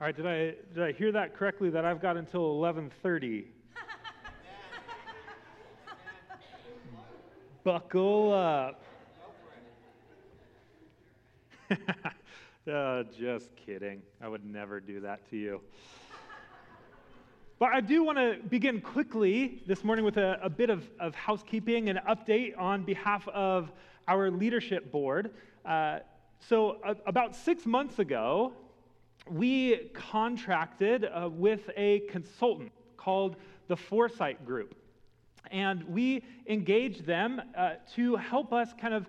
All right, did I, did I hear that correctly that I've got until 11:30? Buckle up. uh, just kidding. I would never do that to you. But I do want to begin quickly this morning with a, a bit of, of, housekeeping and update on behalf of our leadership board. Uh, so, uh, about six months ago, we contracted uh, with a consultant called the Foresight Group. And we engaged them uh, to help us kind of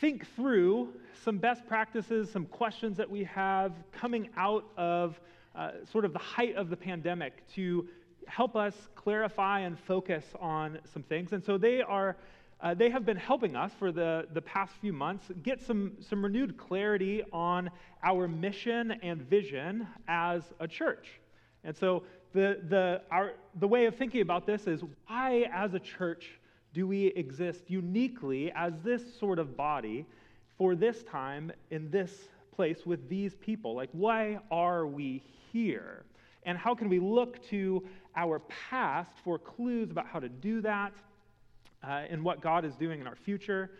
think through some best practices, some questions that we have coming out of uh, sort of the height of the pandemic to help us clarify and focus on some things. And so they are. Uh, they have been helping us for the, the past few months get some, some renewed clarity on our mission and vision as a church. And so the, the, our, the way of thinking about this is why, as a church, do we exist uniquely as this sort of body for this time in this place with these people? Like, why are we here? And how can we look to our past for clues about how to do that uh, and what God is doing in our future?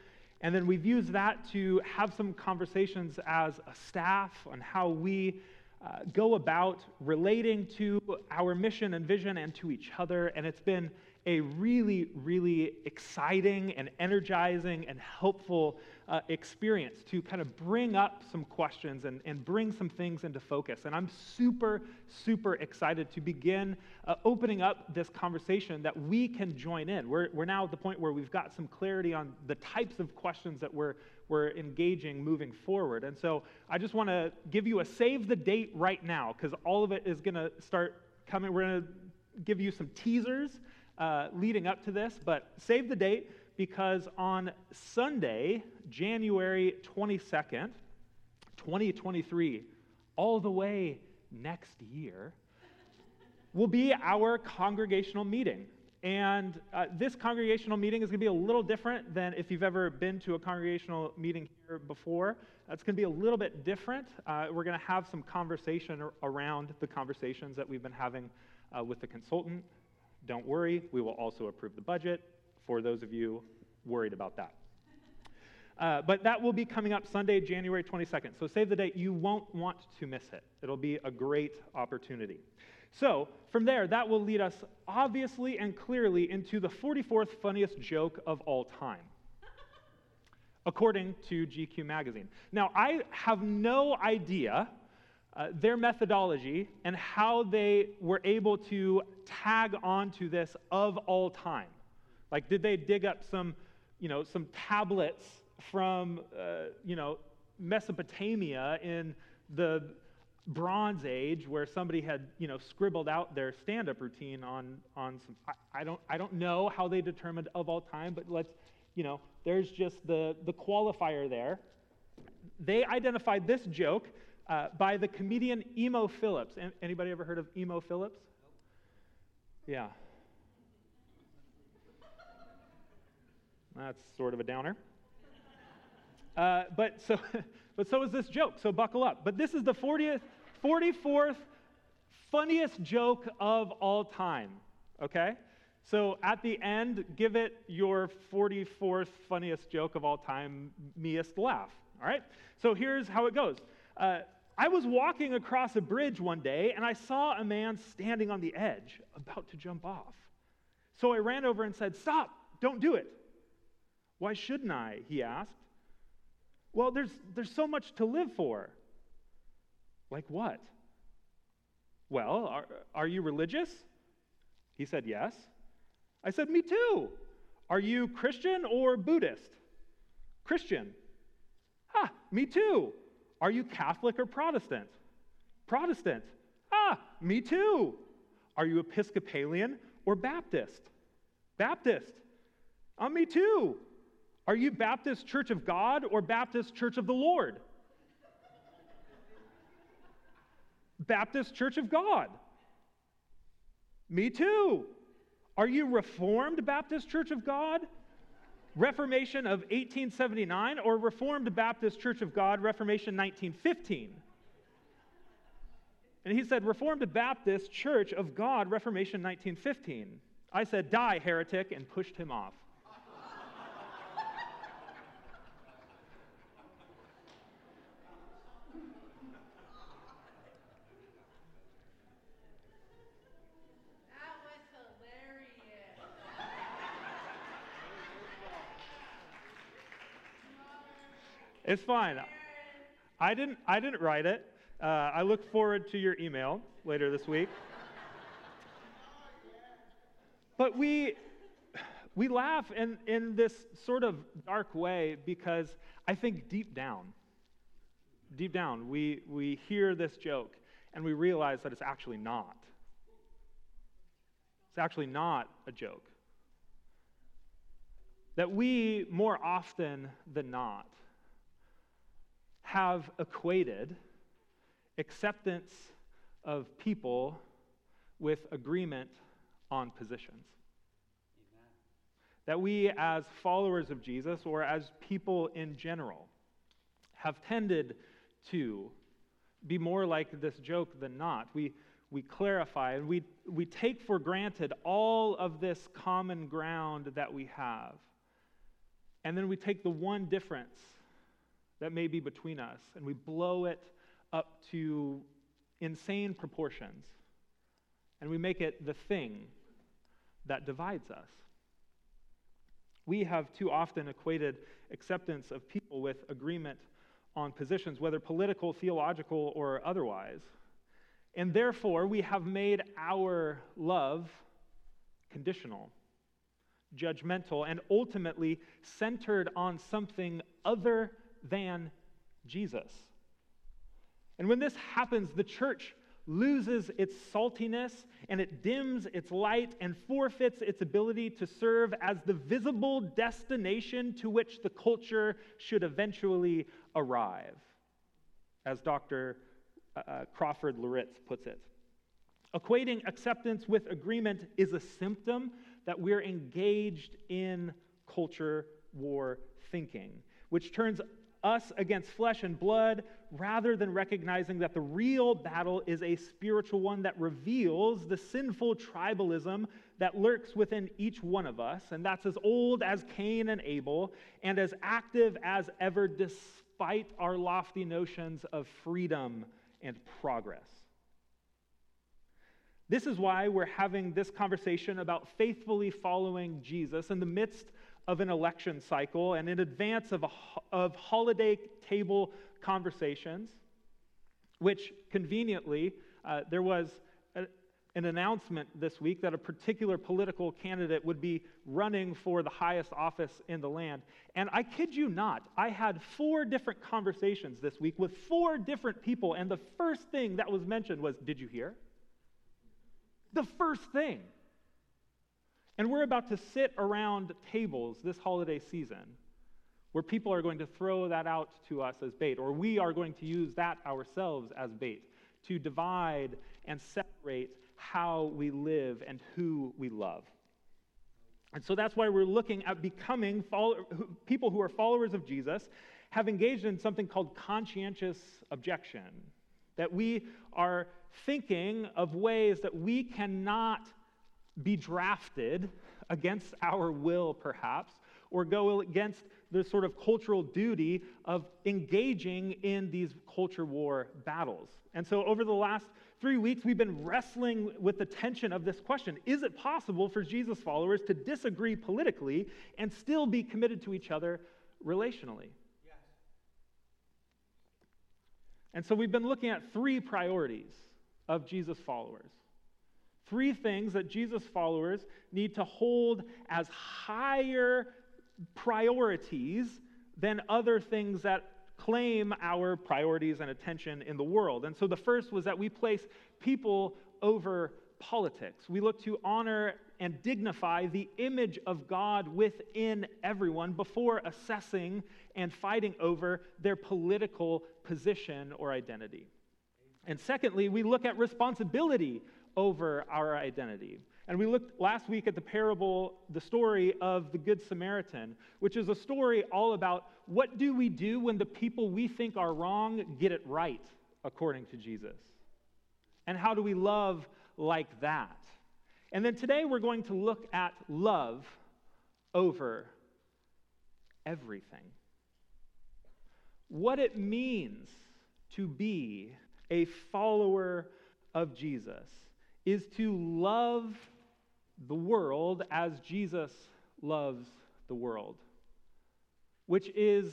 And then we've used that to have some conversations as a staff on how we uh, go about relating to our mission and vision and to each other. And it's been a really, really exciting and energizing and helpful uh, experience to kind of bring up some questions and, and bring some things into focus. And I'm super, super excited to begin uh, opening up this conversation that we can join in. We're, we're now at the point where we've got some clarity on the types of questions that we're, we're engaging moving forward. And so I just want to give you a save the date right now because all of it is going to start coming. We're going to give you some teasers uh, leading up to this, but save the date because on Sunday, January 22nd, 2023, all the way next year, will be our congregational meeting. And uh, this congregational meeting is going to be a little different than if you've ever been to a congregational meeting here before. It's going to be a little bit different. Uh, we're going to have some conversation around the conversations that we've been having uh, with the consultant. Don't worry, we will also approve the budget for those of you worried about that. Uh, but that will be coming up Sunday, January 22nd. So save the date. You won't want to miss it. It'll be a great opportunity. So from there, that will lead us obviously and clearly into the 44th funniest joke of all time, according to GQ magazine. Now, I have no idea uh, their methodology and how they were able to tag onto this of all time. Like, did they dig up some, you know, some tablets from, uh, you know, Mesopotamia in the Bronze Age where somebody had, you know, scribbled out their stand-up routine on, on some, I, I, don't, I don't know how they determined of all time, but let's, you know, there's just the, the qualifier there. They identified this joke uh, by the comedian Emo Philips. Anybody ever heard of Emo Philips? Yeah. That's sort of a downer. Uh, but, so, but so is this joke, so buckle up. But this is the 40th, 44th funniest joke of all time, okay? So at the end, give it your 44th funniest joke of all time, meest laugh, all right? So here's how it goes. Uh, I was walking across a bridge one day and I saw a man standing on the edge, about to jump off. So I ran over and said, Stop, don't do it. Why shouldn't I? He asked. Well, there's, there's so much to live for. Like what? Well, are, are you religious? He said, Yes. I said, Me too. Are you Christian or Buddhist? Christian. Ah, me too. Are you Catholic or Protestant? Protestant. Ah, me too. Are you Episcopalian or Baptist? Baptist. Ah, me too. Are you Baptist Church of God or Baptist Church of the Lord? Baptist Church of God. Me too. Are you Reformed Baptist Church of God Reformation of 1879 or Reformed Baptist Church of God, Reformation 1915? And he said, Reformed Baptist Church of God, Reformation 1915. I said, Die, heretic, and pushed him off. It's fine. I didn't, I didn't write it. Uh, I look forward to your email later this week. But we, we laugh in, in this sort of dark way because I think deep down, deep down, we, we hear this joke and we realize that it's actually not. It's actually not a joke. That we, more often than not, have equated acceptance of people with agreement on positions. That we, as followers of Jesus or as people in general, have tended to be more like this joke than not. We, we clarify and we, we take for granted all of this common ground that we have. And then we take the one difference that may be between us and we blow it up to insane proportions. And we make it the thing that divides us. We have too often equated acceptance of people with agreement on positions, whether political, theological, or otherwise. And therefore, we have made our love conditional, judgmental, and ultimately centered on something other than Jesus. And when this happens, the church loses its saltiness and it dims its light and forfeits its ability to serve as the visible destination to which the culture should eventually arrive, as Dr. Uh, uh, Crawford Loritts puts it. Equating acceptance with agreement is a symptom that we're engaged in culture war thinking, which turns us against flesh and blood rather than recognizing that the real battle is a spiritual one that reveals the sinful tribalism that lurks within each one of us. And that's as old as Cain and Abel and as active as ever, despite our lofty notions of freedom and progress. This is why we're having this conversation about faithfully following Jesus in the midst of an election cycle and in advance of, a, of holiday table conversations, which conveniently, uh, there was a, an announcement this week that a particular political candidate would be running for the highest office in the land. And I kid you not, I had four different conversations this week with four different people, and the first thing that was mentioned was Did you hear? The first thing. And we're about to sit around tables this holiday season where people are going to throw that out to us as bait, or we are going to use that ourselves as bait to divide and separate how we live and who we love. And so that's why we're looking at becoming follow- people who are followers of Jesus, have engaged in something called conscientious objection. That we are thinking of ways that we cannot be drafted against our will, perhaps, or go against the sort of cultural duty of engaging in these culture war battles. And so, over the last three weeks, we've been wrestling with the tension of this question Is it possible for Jesus followers to disagree politically and still be committed to each other relationally? Yes. And so, we've been looking at three priorities of Jesus followers. Three things that Jesus followers need to hold as higher priorities than other things that claim our priorities and attention in the world. And so the first was that we place people over politics. We look to honor and dignify the image of God within everyone before assessing and fighting over their political position or identity. And secondly, we look at responsibility over our identity. And we looked last week at the parable, the story of the Good Samaritan, which is a story all about what do we do when the people we think are wrong get it right, according to Jesus. And how do we love like that? And then today we're going to look at love over everything. What it means to be a follower of Jesus is to love the world as Jesus loves the world, which is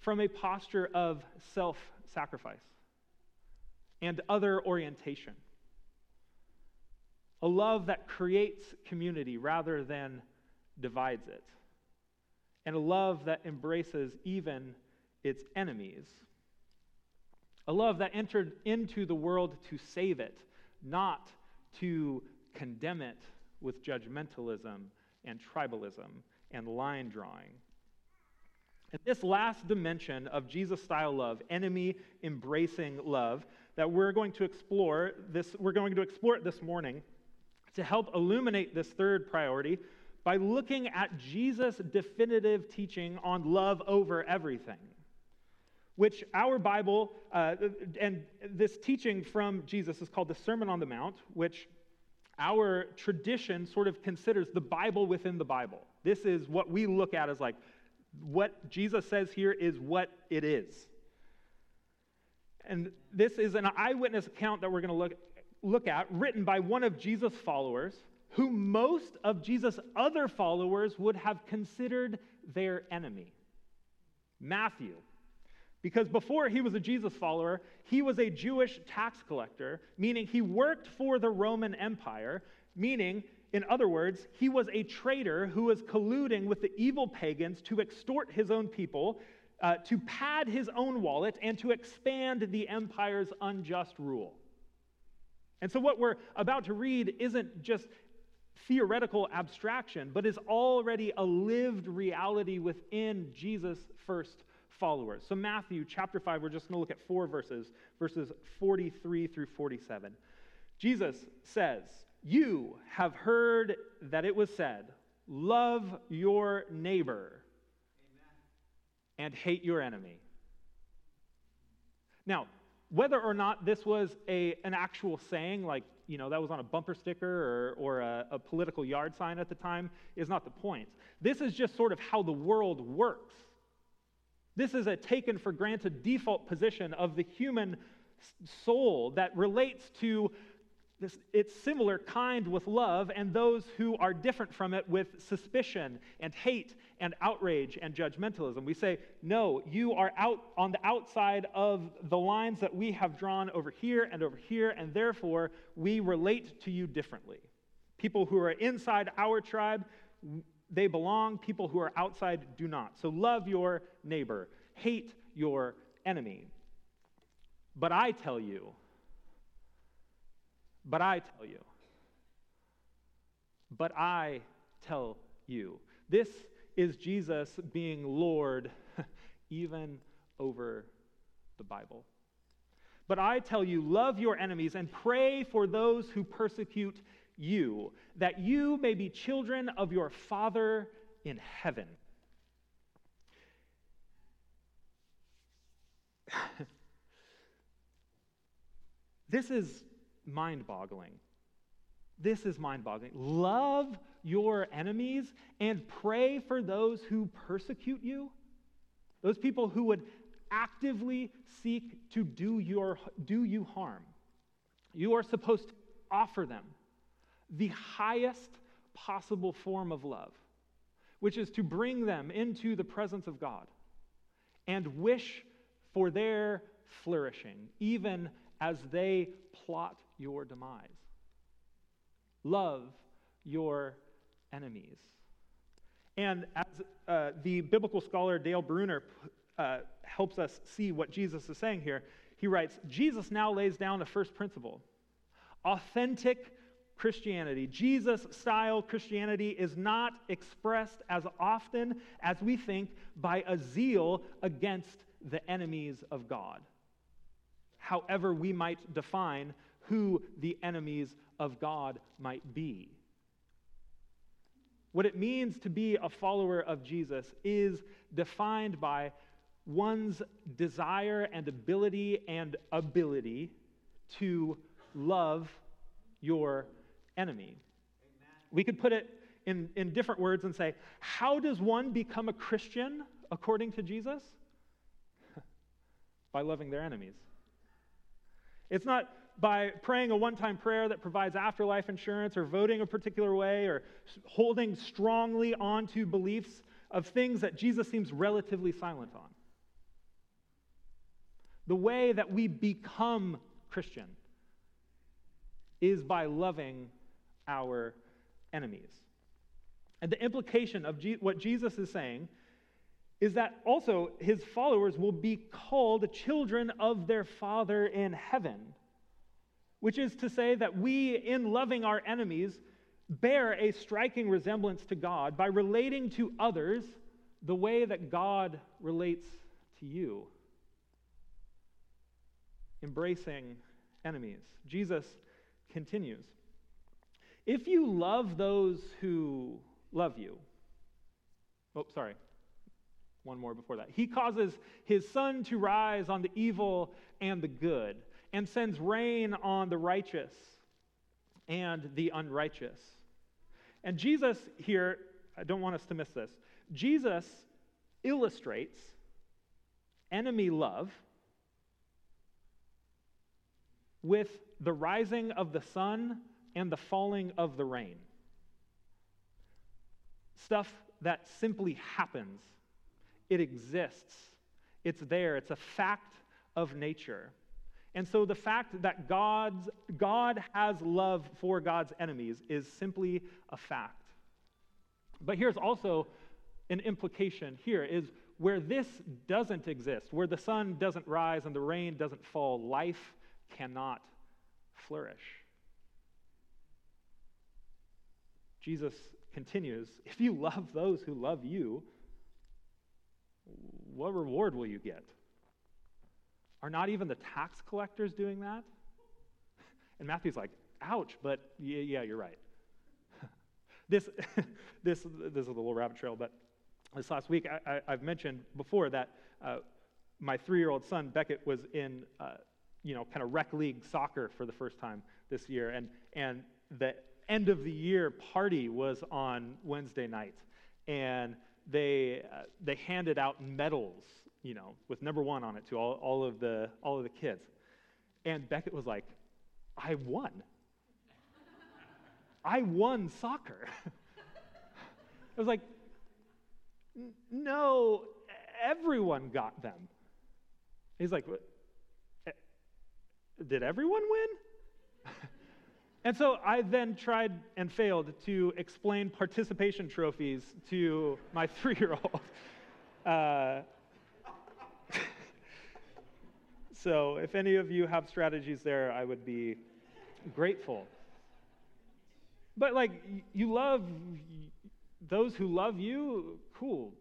from a posture of self sacrifice and other orientation. A love that creates community rather than divides it. And a love that embraces even its enemies. A love that entered into the world to save it, not to condemn it with judgmentalism and tribalism and line drawing. And this last dimension of Jesus style love, enemy embracing love, that we're going to explore this, we're going to explore it this morning to help illuminate this third priority by looking at Jesus' definitive teaching on love over everything, which our Bible, uh, and this teaching from Jesus is called the Sermon on the Mount, which our tradition sort of considers the Bible within the Bible. This is what we look at as like, what Jesus says here is what it is. And this is an eyewitness account that we're going to look, look at, written by one of Jesus' followers, who most of Jesus' other followers would have considered their enemy Matthew. Because before he was a Jesus follower, he was a Jewish tax collector, meaning he worked for the Roman Empire, meaning, in other words, he was a traitor who was colluding with the evil pagans to extort his own people, uh, to pad his own wallet, and to expand the empire's unjust rule. And so, what we're about to read isn't just theoretical abstraction, but is already a lived reality within Jesus' first followers. So, Matthew chapter 5, we're just going to look at four verses, verses 43 through 47. Jesus says, You have heard that it was said, Love your neighbor and hate your enemy. Now, whether or not this was a, an actual saying, like, you know, that was on a bumper sticker or, or a, a political yard sign at the time, is not the point. This is just sort of how the world works. This is a taken for granted default position of the human soul that relates to this, its similar kind with love and those who are different from it with suspicion and hate and outrage and judgmentalism. We say, no, you are out on the outside of the lines that we have drawn over here and over here, and therefore we relate to you differently. People who are inside our tribe, they belong. People who are outside do not. So love your neighbor, hate your enemy. But I tell you, but I tell you, but I tell you. This is Jesus being Lord even over the Bible. But I tell you, love your enemies and pray for those who persecute you, that you may be children of your Father in heaven. this is mind boggling. This is mind boggling. Love your enemies and pray for those who persecute you, those people who would actively seek to do, your, do you harm. You are supposed to offer them the highest possible form of love, which is to bring them into the presence of God and wish for their flourishing, even as they plot your demise. Love your enemies. And as uh, the biblical scholar Dale Bruner uh, helps us see what Jesus is saying here, he writes Jesus now lays down a first principle. Authentic Christianity, Jesus style Christianity, is not expressed as often as we think by a zeal against the enemies of God. However, we might define who the enemies of God might be. What it means to be a follower of Jesus is defined by one's desire and ability and ability to love your enemy. We could put it in, in different words and say, how does one become a Christian according to Jesus? by loving their enemies. It's not by praying a one time prayer that provides afterlife insurance or voting a particular way or holding strongly onto beliefs of things that Jesus seems relatively silent on. The way that we become Christian is by loving our enemies. And the implication of G- what Jesus is saying is that also his followers will be called children of their Father in heaven, which is to say that we, in loving our enemies, bear a striking resemblance to God by relating to others the way that God relates to you. Embracing enemies. Jesus continues If you love those who love you, oh, sorry, one more before that. He causes his sun to rise on the evil and the good, and sends rain on the righteous and the unrighteous. And Jesus here, I don't want us to miss this. Jesus illustrates enemy love with the rising of the sun and the falling of the rain. Stuff that simply happens, it exists, it's there, it's a fact of nature. And so the fact that God's, God has love for God's enemies is simply a fact. But here's also an implication here is where this doesn't exist, where the sun doesn't rise and the rain doesn't fall, life cannot flourish. Jesus continues If you love those who love you, what reward will you get? Are not even the tax collectors doing that? And Matthew's like, ouch, but yeah, yeah you're right. this, this, this is a little rabbit trail, but this last week I, have mentioned before that uh, my three year old son, Beckett, was in, uh, you know, kind of rec league soccer for the first time this year. And, and the end of the year party was on Wednesday night. And they, uh, they handed out medals, you know, with number one on it to all, all, of the, all of the kids. And Beckett was like, I won. I won soccer. I was like, no, everyone got them. He's like, did everyone win? and so I then tried and failed to explain participation trophies to my three year old. Uh, so if any of you have strategies there, I would be grateful. But like, you love those who love you, cool.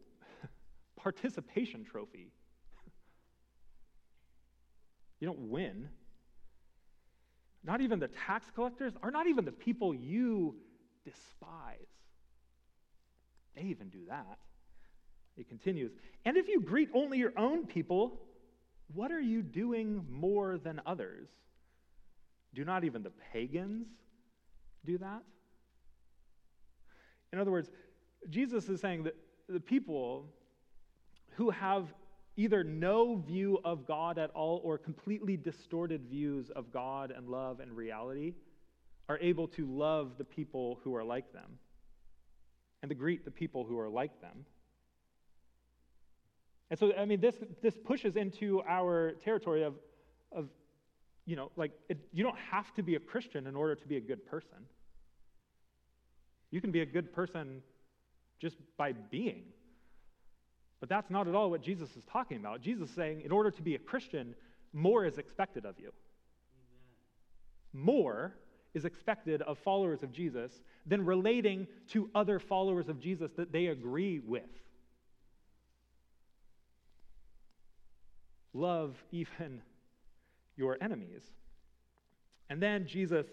Participation trophy. You don't win. Not even the tax collectors, or not even the people you despise. They even do that. It continues. And if you greet only your own people, what are you doing more than others? Do not even the pagans do that? In other words, Jesus is saying that the people who have either no view of God at all or completely distorted views of God and love and reality are able to love the people who are like them and to greet the people who are like them. And so, I mean, this, this pushes into our territory of, of you know, like, it, you don't have to be a Christian in order to be a good person. You can be a good person just by being. But that's not at all what Jesus is talking about. Jesus is saying, in order to be a Christian, more is expected of you. Amen. More is expected of followers of Jesus than relating to other followers of Jesus that they agree with. Love even your enemies. And then Jesus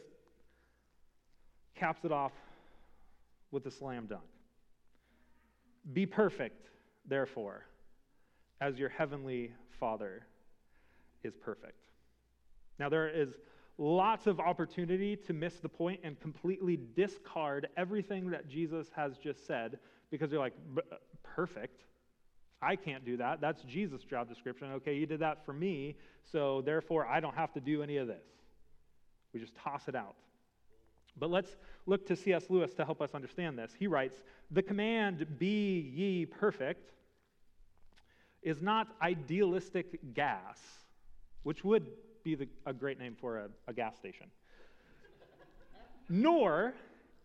caps it off with a slam dunk. Be perfect, therefore, as your heavenly Father is perfect. Now, there is lots of opportunity to miss the point and completely discard everything that Jesus has just said because you're like, uh, perfect. I can't do that. That's Jesus' job description. Okay, you did that for me, so therefore I don't have to do any of this. We just toss it out. But let's look to C.S. Lewis to help us understand this. He writes The command, be ye perfect, is not idealistic gas, which would be the, a great name for a, a gas station, nor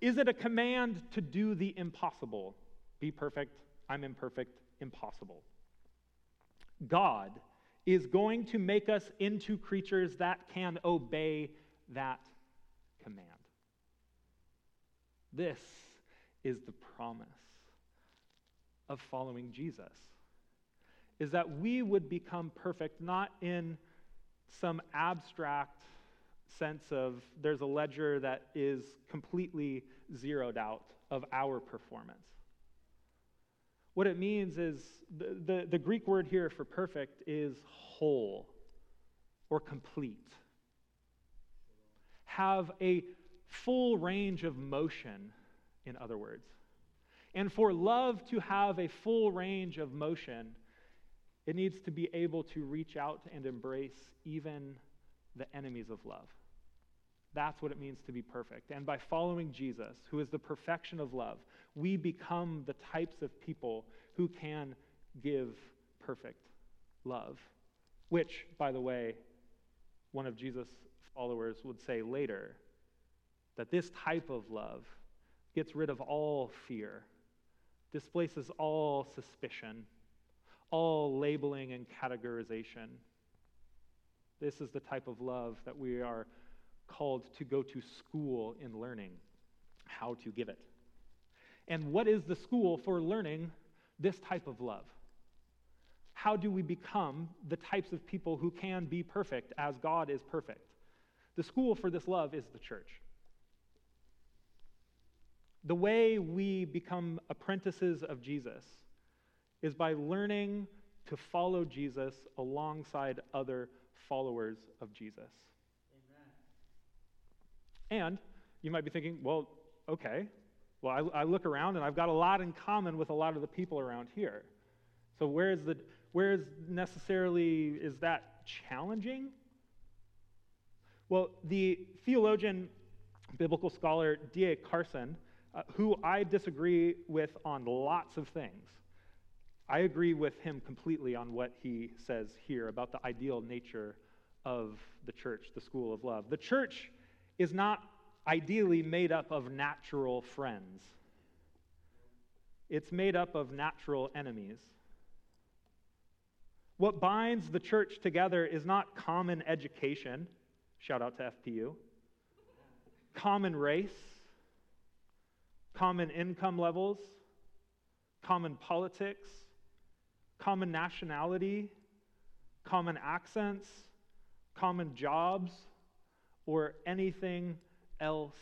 is it a command to do the impossible. Be perfect, I'm imperfect, impossible. God is going to make us into creatures that can obey that command. This is the promise of following Jesus. Is that we would become perfect not in some abstract sense of there's a ledger that is completely zeroed out of our performance. What it means is the, the, the, Greek word here for perfect is whole or complete. Have a full range of motion, in other words. And for love to have a full range of motion, it needs to be able to reach out and embrace even the enemies of love. That's what it means to be perfect. And by following Jesus, who is the perfection of love, we become the types of people who can give perfect love. Which, by the way, one of Jesus' followers would say later that this type of love gets rid of all fear, displaces all suspicion, all labeling and categorization. This is the type of love that we are called to go to school in learning how to give it. And what is the school for learning this type of love? How do we become the types of people who can be perfect as God is perfect? The school for this love is the church. The way we become apprentices of Jesus is by learning to follow Jesus alongside other followers of Jesus. Amen. And you might be thinking, well, okay, well, I, I, look around and I've got a lot in common with a lot of the people around here. So where is the where is necessarily is that challenging? Well, the theologian, biblical scholar D.A. Carson, uh, who I disagree with on lots of things, I agree with him completely on what he says here about the ideal nature of the church, the school of love. The church is not ideally made up of natural friends, it's made up of natural enemies. What binds the church together is not common education, shout out to FPU, common race, common income levels, common politics common nationality, common accents, common jobs, or anything else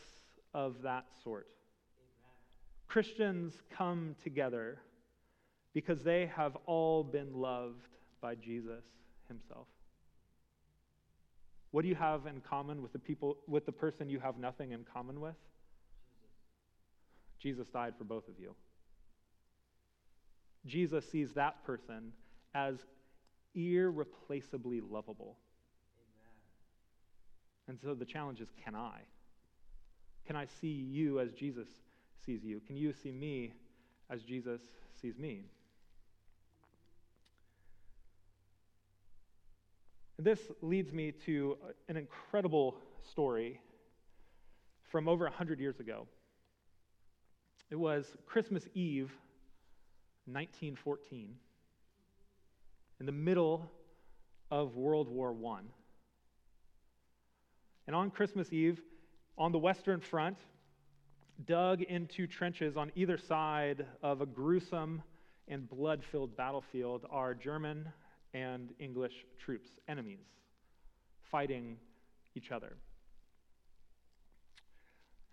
of that sort. Amen. Christians come together because they have all been loved by Jesus himself. What do you have in common with the people with the person you have nothing in common with? Jesus, died for both of you. Jesus sees that person as irreplaceably lovable. Amen. And so the challenge is can I? Can I see you as Jesus sees you? Can you see me as Jesus sees me? And this leads me to an incredible story from over 100 years ago. It was Christmas Eve 1914, in the middle of World War I. And on Christmas Eve, on the Western Front, dug into trenches on either side of a gruesome and blood filled battlefield are German and English troops, enemies, fighting each other.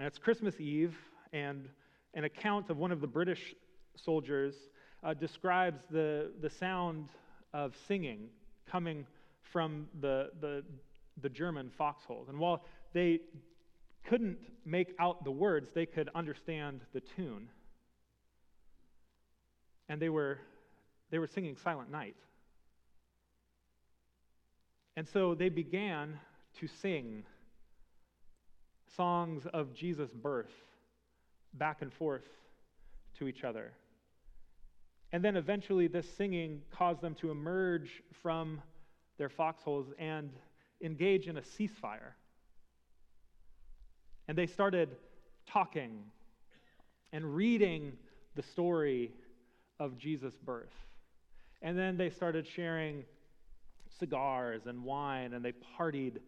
And it's Christmas Eve, and an account of one of the British soldiers uh, describes the, the sound of singing coming from the, the the German foxholes. And while they couldn't make out the words, they could understand the tune. And they were, they were singing Silent Night. And so they began to sing songs of Jesus' birth back and forth to each other. And then eventually, this singing caused them to emerge from their foxholes and engage in a ceasefire. And they started talking and reading the story of Jesus' birth. And then they started sharing cigars and wine, and they partied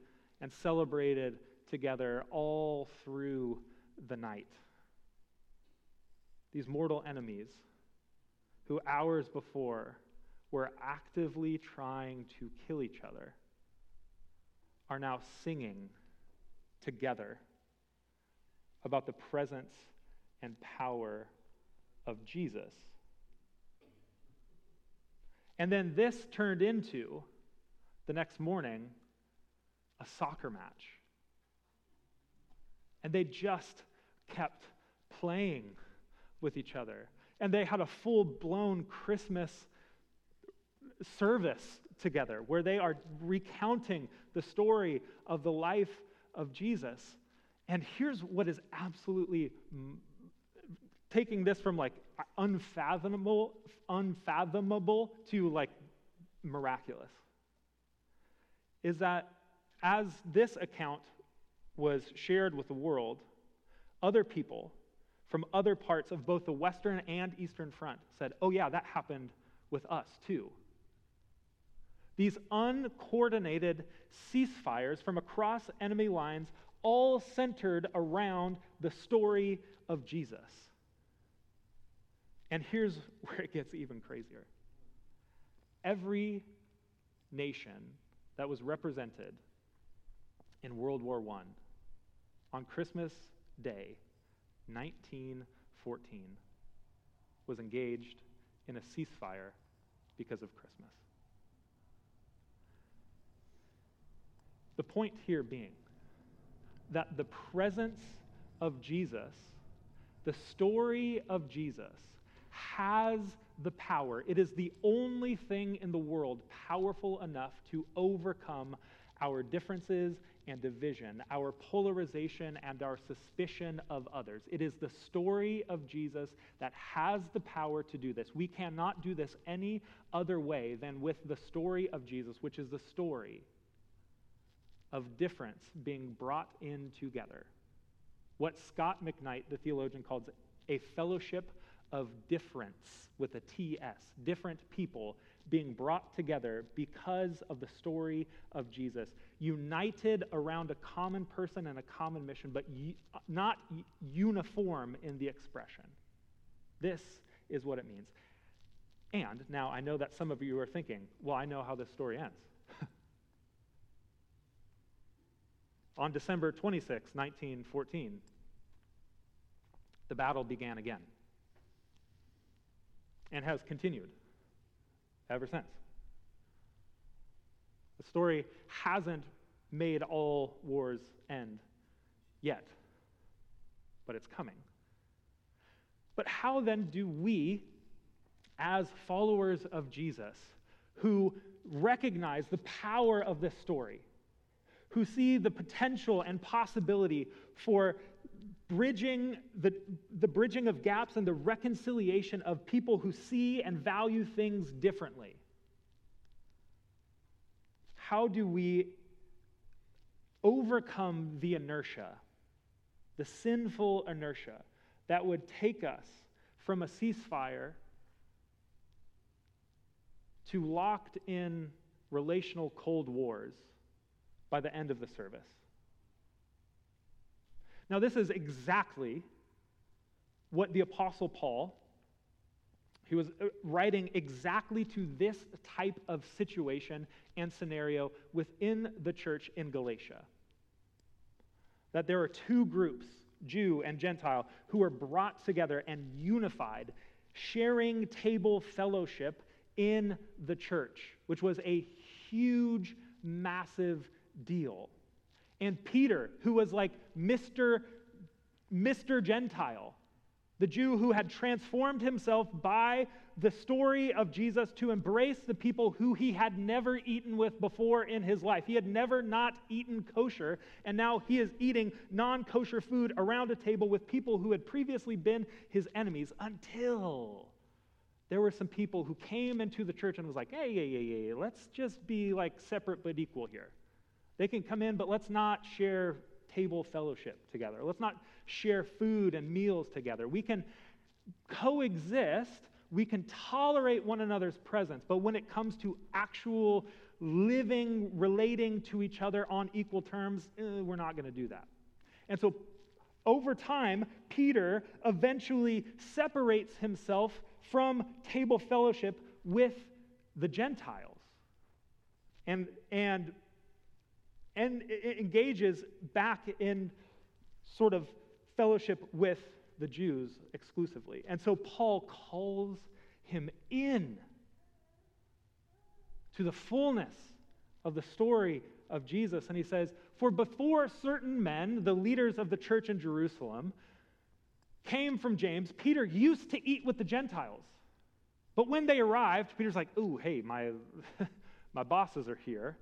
and celebrated together all through the night. These mortal enemies, who hours before were actively trying to kill each other, are now singing together about the presence and power of Jesus. And then this turned into, the next morning, a soccer match. And they just kept playing with each other. And they had a full blown Christmas service together where they are recounting the story of the life of Jesus. And here's what is absolutely taking this from like unfathomable unfathomable to like miraculous is that as this account was shared with the world other people from other parts of both the western and eastern front said oh yeah that happened with us too these uncoordinated ceasefires from across enemy lines all centered around the story of Jesus. And here's where it gets even crazier every nation that was represented in World War I on Christmas Day, 1914, was engaged in a ceasefire because of Christmas. The point here being that the presence of Jesus, the story of Jesus, has the power. It is the only thing in the world powerful enough to overcome our differences and division, our polarization and our suspicion of others. It is the story of Jesus that has the power to do this. We cannot do this any other way than with the story of Jesus, which is the story of difference being brought in together. What Scot McKnight, the theologian, calls a fellowship of difference with a TS, different people being brought together because of the story of Jesus, united around a common person and a common mission, but not uniform in the expression. This is what it means. And now I know that some of you are thinking, well, I know how this story ends. On December 26, 1914, the battle began again and has continued ever since. The story hasn't made all wars end yet, but it's coming. But how then do we, as followers of Jesus, who recognize the power of this story, who see the potential and possibility for bridging the, the bridging of gaps and the reconciliation of people who see and value things differently. How do we overcome the inertia, the sinful inertia that would take us from a ceasefire to locked in relational Cold Wars by the end of the service. Now, this is exactly what the Apostle Paul, he was uh, writing exactly to this type of situation and scenario within the church in Galatia. That there are two groups, Jew and Gentile, who are brought together and unified, sharing table fellowship in the church, which was a huge, massive deal. And Peter, who was like Mr. Mr. Gentile, the Jew who had transformed himself by the story of Jesus to embrace the people who he had never eaten with before in his life. He had never not eaten kosher, and now he is eating non kosher food around a table with people who had previously been his enemies until there were some people who came into the church and was like, hey, hey, hey, hey, let's just be like separate but equal here. They can come in, but let's not share table fellowship together. Let's not share food and meals together. We can coexist, we can tolerate one another's presence, but when it comes to actual living, relating to each other on equal terms, eh, we're not going to do that. And so over time, Peter eventually separates himself from table fellowship with the Gentiles. And, and and engages back in sort of fellowship with the Jews exclusively. And so Paul calls him in to the fullness of the story of Jesus. And he says, For before certain men, the leaders of the church in Jerusalem, came from James, Peter used to eat with the Gentiles. But when they arrived, Peter's like, Ooh, hey, my, my bosses are here.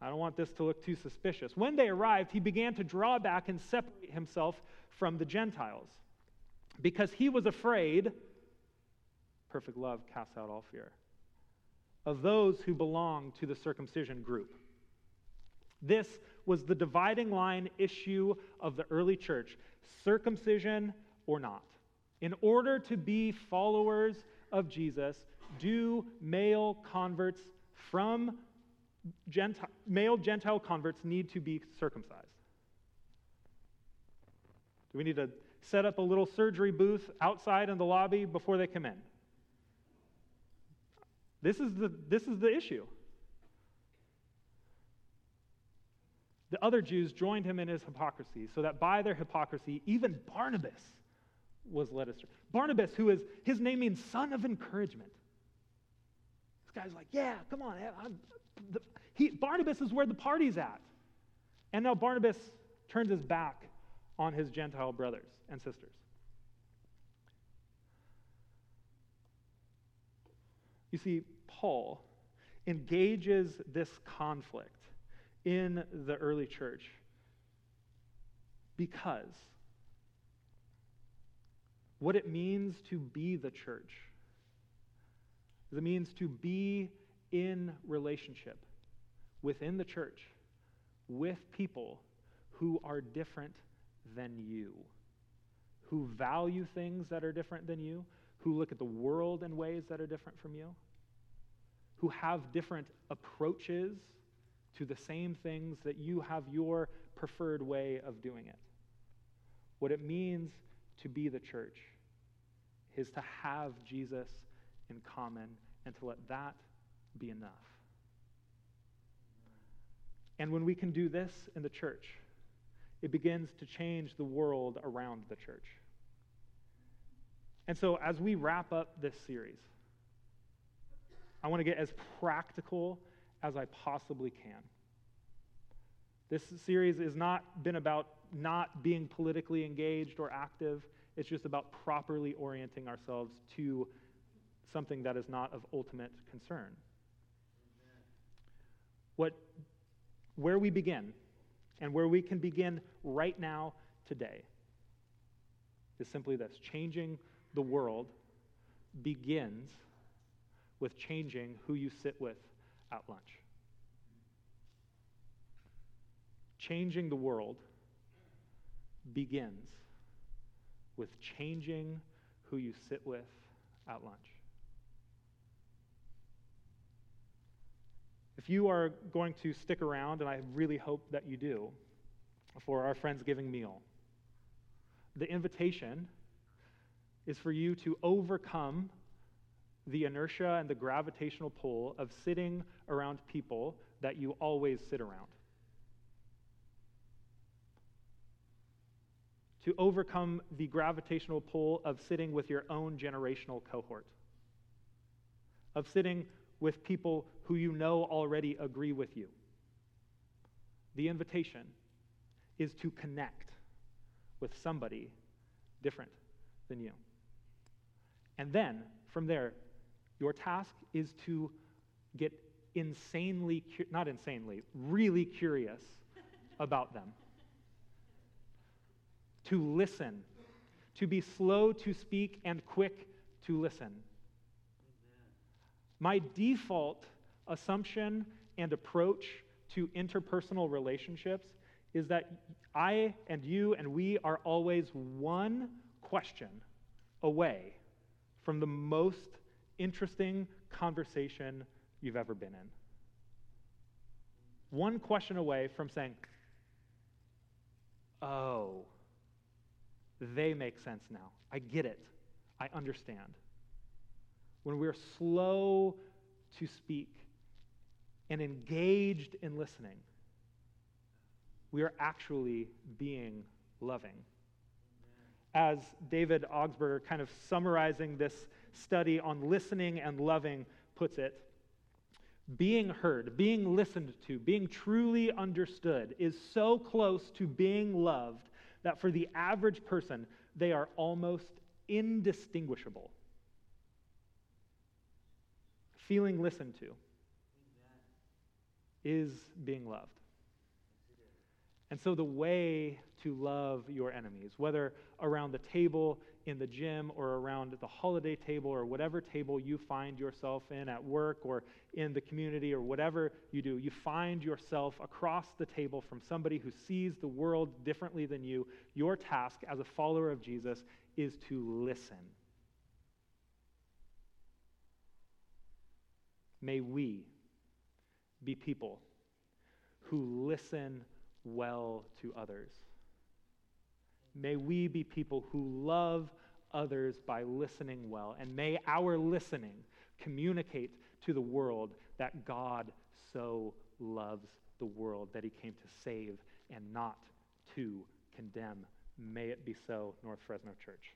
I don't want this to look too suspicious. When they arrived, he began to draw back and separate himself from the Gentiles because he was afraid, perfect love casts out all fear, of those who belong to the circumcision group. This was the dividing line issue of the early church circumcision or not. In order to be followers of Jesus, do male converts from Gentile, male Gentile converts need to be circumcised? Do we need to set up a little surgery booth outside in the lobby before they come in? This is the, this is the issue. The other Jews joined him in his hypocrisy, so that by their hypocrisy, even Barnabas was led astray. Barnabas, who is, his name means son of encouragement. Guy's like, yeah, come on, the, he, Barnabas is where the party's at. And now Barnabas turns his back on his Gentile brothers and sisters. You see, Paul engages this conflict in the early church because what it means to be the church it means to be in relationship within the church with people who are different than you, who value things that are different than you, who look at the world in ways that are different from you, who have different approaches to the same things that you have your preferred way of doing it. What it means to be the church is to have Jesus in common and to let that be enough. And when we can do this in the church, it begins to change the world around the church. And so, as we wrap up this series, I want to get as practical as I possibly can. This series has not been about not being politically engaged or active, it's just about properly orienting ourselves to something that is not of ultimate concern. What, where we begin, and where we can begin right now, today, is simply this changing the world begins with changing who you sit with at lunch. Changing the world begins with changing who you sit with at lunch. If you are going to stick around, and I really hope that you do, for our Friendsgiving meal, the invitation is for you to overcome the inertia and the gravitational pull of sitting around people that you always sit around. To overcome the gravitational pull of sitting with your own generational cohort, of sitting with people who you know already agree with you. the invitation is to connect with somebody different than you. And then from there, your task is to get insanely, not insanely, really curious about them. to listen, to be slow to speak and quick to listen. My default assumption and approach to interpersonal relationships is that I and you and we are always one question away from the most interesting conversation you've ever been in. One question away from saying, Oh, they make sense now. I get it. I understand. When we're slow to speak and engaged in listening, we are actually being loving. As David Augsburger, kind of summarizing this study on listening and loving, puts it, being heard, being listened to, being truly understood is so close to being loved that for the average person, they are almost indistinguishable. Feeling listened to is being loved. And so, the way to love your enemies, whether around the table in the gym or around the holiday table or whatever table you find yourself in at work or in the community or whatever you do, you find yourself across the table from somebody who sees the world differently than you. Your task as a follower of Jesus is to listen. May we be people who listen well to others. May we be people who love others by listening well. And may our listening communicate to the world that God so loves the world that he came to save and not to condemn. May it be so, North Fresno Church.